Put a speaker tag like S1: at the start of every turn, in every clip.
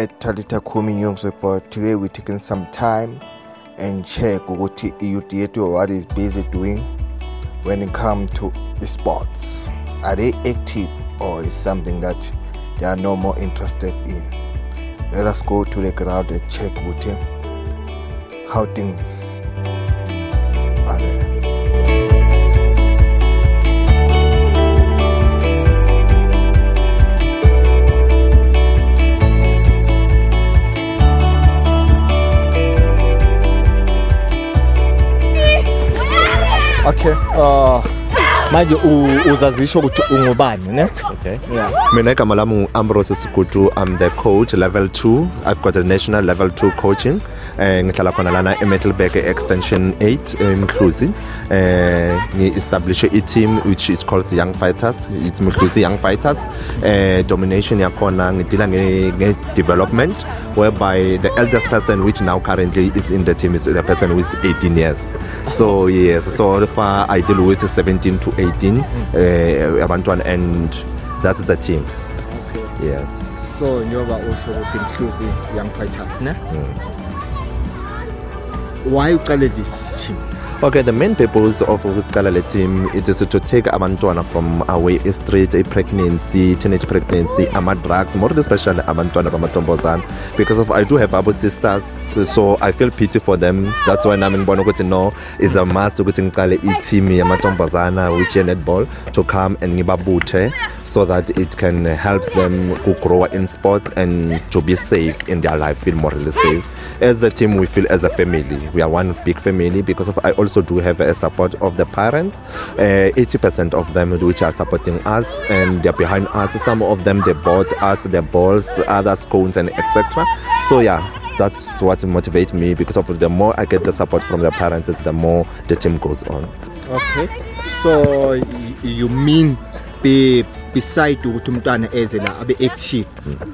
S1: at Talita Kumi News Report today we're taking some time and check ukuthi youth what is busy doing when it comes to sports. Are they active or is something that they are no more interested in? Let us go to the ground and check with him how things are there. Okay, uh manje uzazisho ukuthi ungubani ne?
S2: Okay.
S1: Yeah.
S2: Mina igama lami u-ambrose Sigutu. I'm the coach level 2. I've got a national level 2 coaching. Eh ngihlala khona lana eMiddelburg extension 8 eMhluzi. Eh ngi-establishe i-team which is called the Young Fighters. It's Mhluzi Young Fighters. Eh domination yakhona ngidila nge nge development whereby the eldest person which now currently is in the team is the person who is 18 years. So yes, so far I deal with 17 to 18 eh abantwana and that's the team.
S1: Okay.
S2: Yes.
S1: So njengoba usho ukuthi Mhluzi Young Fighters ne? Why uqale this team?
S2: Okay, the main purpose of Uqalale team is to take abantwana from away street, a pregnancy, teenage pregnancy, ama drugs, more especially abantwana bamantombazana because of I do have abo sisters so I feel pity for them. That's why nami ngibona ukuthi no is a must ukuthi ngiqale i-team yamantombazana which is netball to come and ngibabuthe so that it can help them to grow in sports and to be safe in their life, feel morally safe. As a team, we feel as a family. We are one big family because of I also do have a support of the parents. Uh, 80% of them which are supporting us and they're behind us. Some of them they bought us the balls, others cones and etc. So yeah, that's what motivates me because of the more I get the support from the parents, the more the team goes on.
S1: Okay. So you mean be beside ukuthi umntwana eze la abe active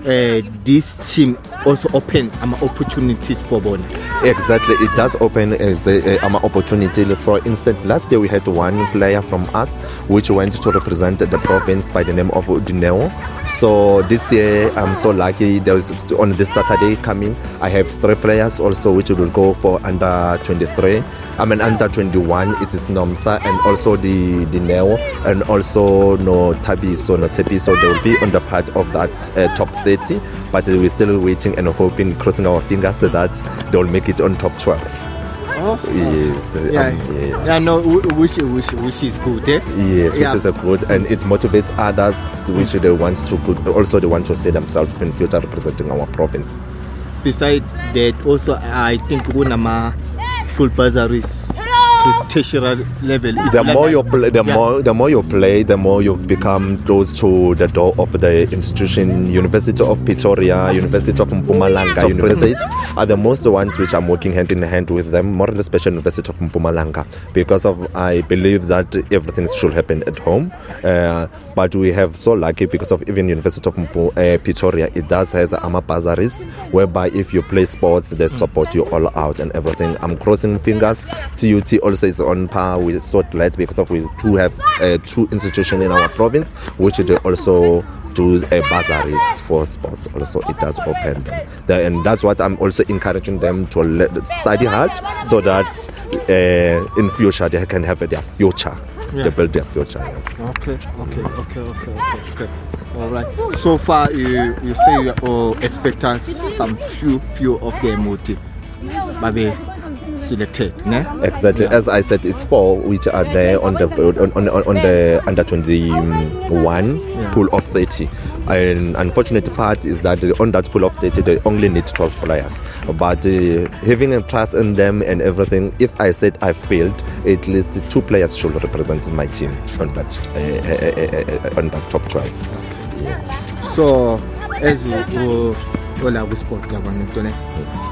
S1: eh this team also open ama opportunities for bona
S2: Exactly, it does open as a, a, um, opportunity. For instance, last year we had one player from us which went to represent the province by the name of Dineo. So this year I'm so lucky. There was on this Saturday coming. I have three players also which will go for under 23. I mean under 21. It is Nomsa and also the Dineo and also no Tabiso, no So They will be on the part of that uh, top 30. But we're still waiting and hoping, crossing our fingers that they will make it on top 12.
S1: oh
S2: Yes, uh,
S1: yeah
S2: um, yes.
S1: yeah no which which which is good eh
S2: Yes,
S1: Yeah.
S2: which is a good and it motivates others which they want to good also they want to see themselves in future representing our province.
S1: Besides that also i think kunama school bursaries to tertiary level
S2: The more you play, the
S1: Yeah.
S2: more the more you play, the more you become close to the door of the institution. University of Pretoria, University of Mpumalanga, University are the most ones which I'm working hand in hand with them. More especially University of Mpumalanga because of I believe that everything should happen at home. Uh, but we have so lucky because of even University of Mpu, uh, Pretoria, it does has ama bursaries whereby if you play sports, they support you all out and everything. I'm crossing fingers. TUT also is on par. We're so glad because of we do have uh, two institutions in our province which they also do uh, bursaries for sports. Also, it does open them, The- and that's what I'm also encouraging them to let, study hard so that uh, in future they can have their future.
S1: Yeah.
S2: They build their future. Yes.
S1: Okay, okay, okay, okay, okay, okay. All right. So far, you you say you oh, expect us some few few of them motive, babe selected, ne?
S2: Exactly.
S1: Yeah.
S2: As I said, it's four which are there on the on, on, on the under 21
S1: Yeah.
S2: pool of 30. And unfortunate part is that on that pool of 30, they only need 12 players. But uh, having a trust in them and everything, if I said I failed, at least two players should represent my team on that uh, uh, uh, uh, on that top 12. Yes.
S1: So, as you uh,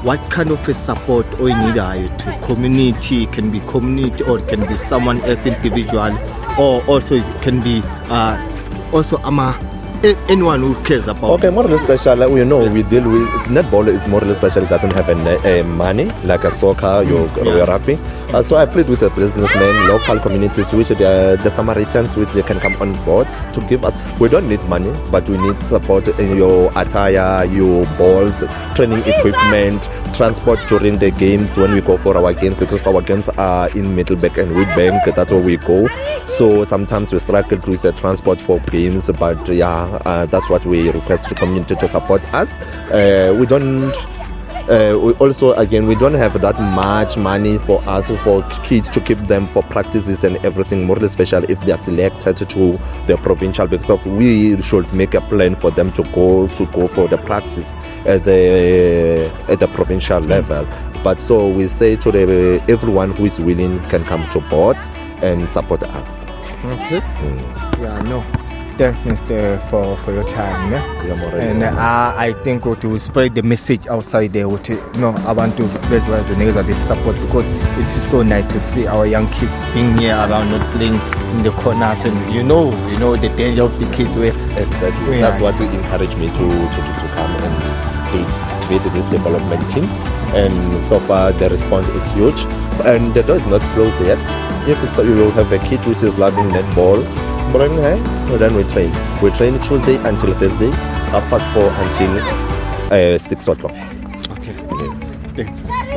S1: what kind of a support you to community? It can be community or can be someone else individual, or also can be uh, also ama anyone who cares about
S2: Okay, more or less special. You know, we deal with netball is more or less special. It doesn't have a, eh, eh, money like a soccer, mm, your,
S1: yeah.
S2: your rugby. Uh, so I played with the businessmen, local communities, which they are the Samaritans, which they can come on board to give us. We don't need money, but we need support in your attire, your balls, training equipment, transport during the games when we go for our games because our games are in Middlebank and Witbank. That's where we go. So sometimes we struggle with the transport for games, but yeah, uh, that's what we request to community to support us. Uh, we don't uh, we also again we don't have that much money for us for kids to keep them for practices and everything more special if they are selected to the provincial because of we should make a plan for them to go to go for the practice at the at the provincial level but so we say to the everyone who is willing can come to board and support us
S1: Okay. Yeah, no. Thanks, Mister, for for your time. Yeah?
S2: You're more than
S1: And uh, I think to spread the message outside there, what no, I want to raise the niggas this support because it is so nice to see our young kids being here around, not playing in the corners, and you know, you know the danger of the kids. Where
S2: Exactly.
S1: Yeah.
S2: That's what will encourage me to, to, to, come and to create this development team. And so far, the response is huge. And the door is not closed yet. If it's, you will have a kid which is loving netball, bring her, then we train. We train Tuesday until Thursday, half past four until uh, six o'clock.
S1: okay,
S2: Yes.
S1: thanks.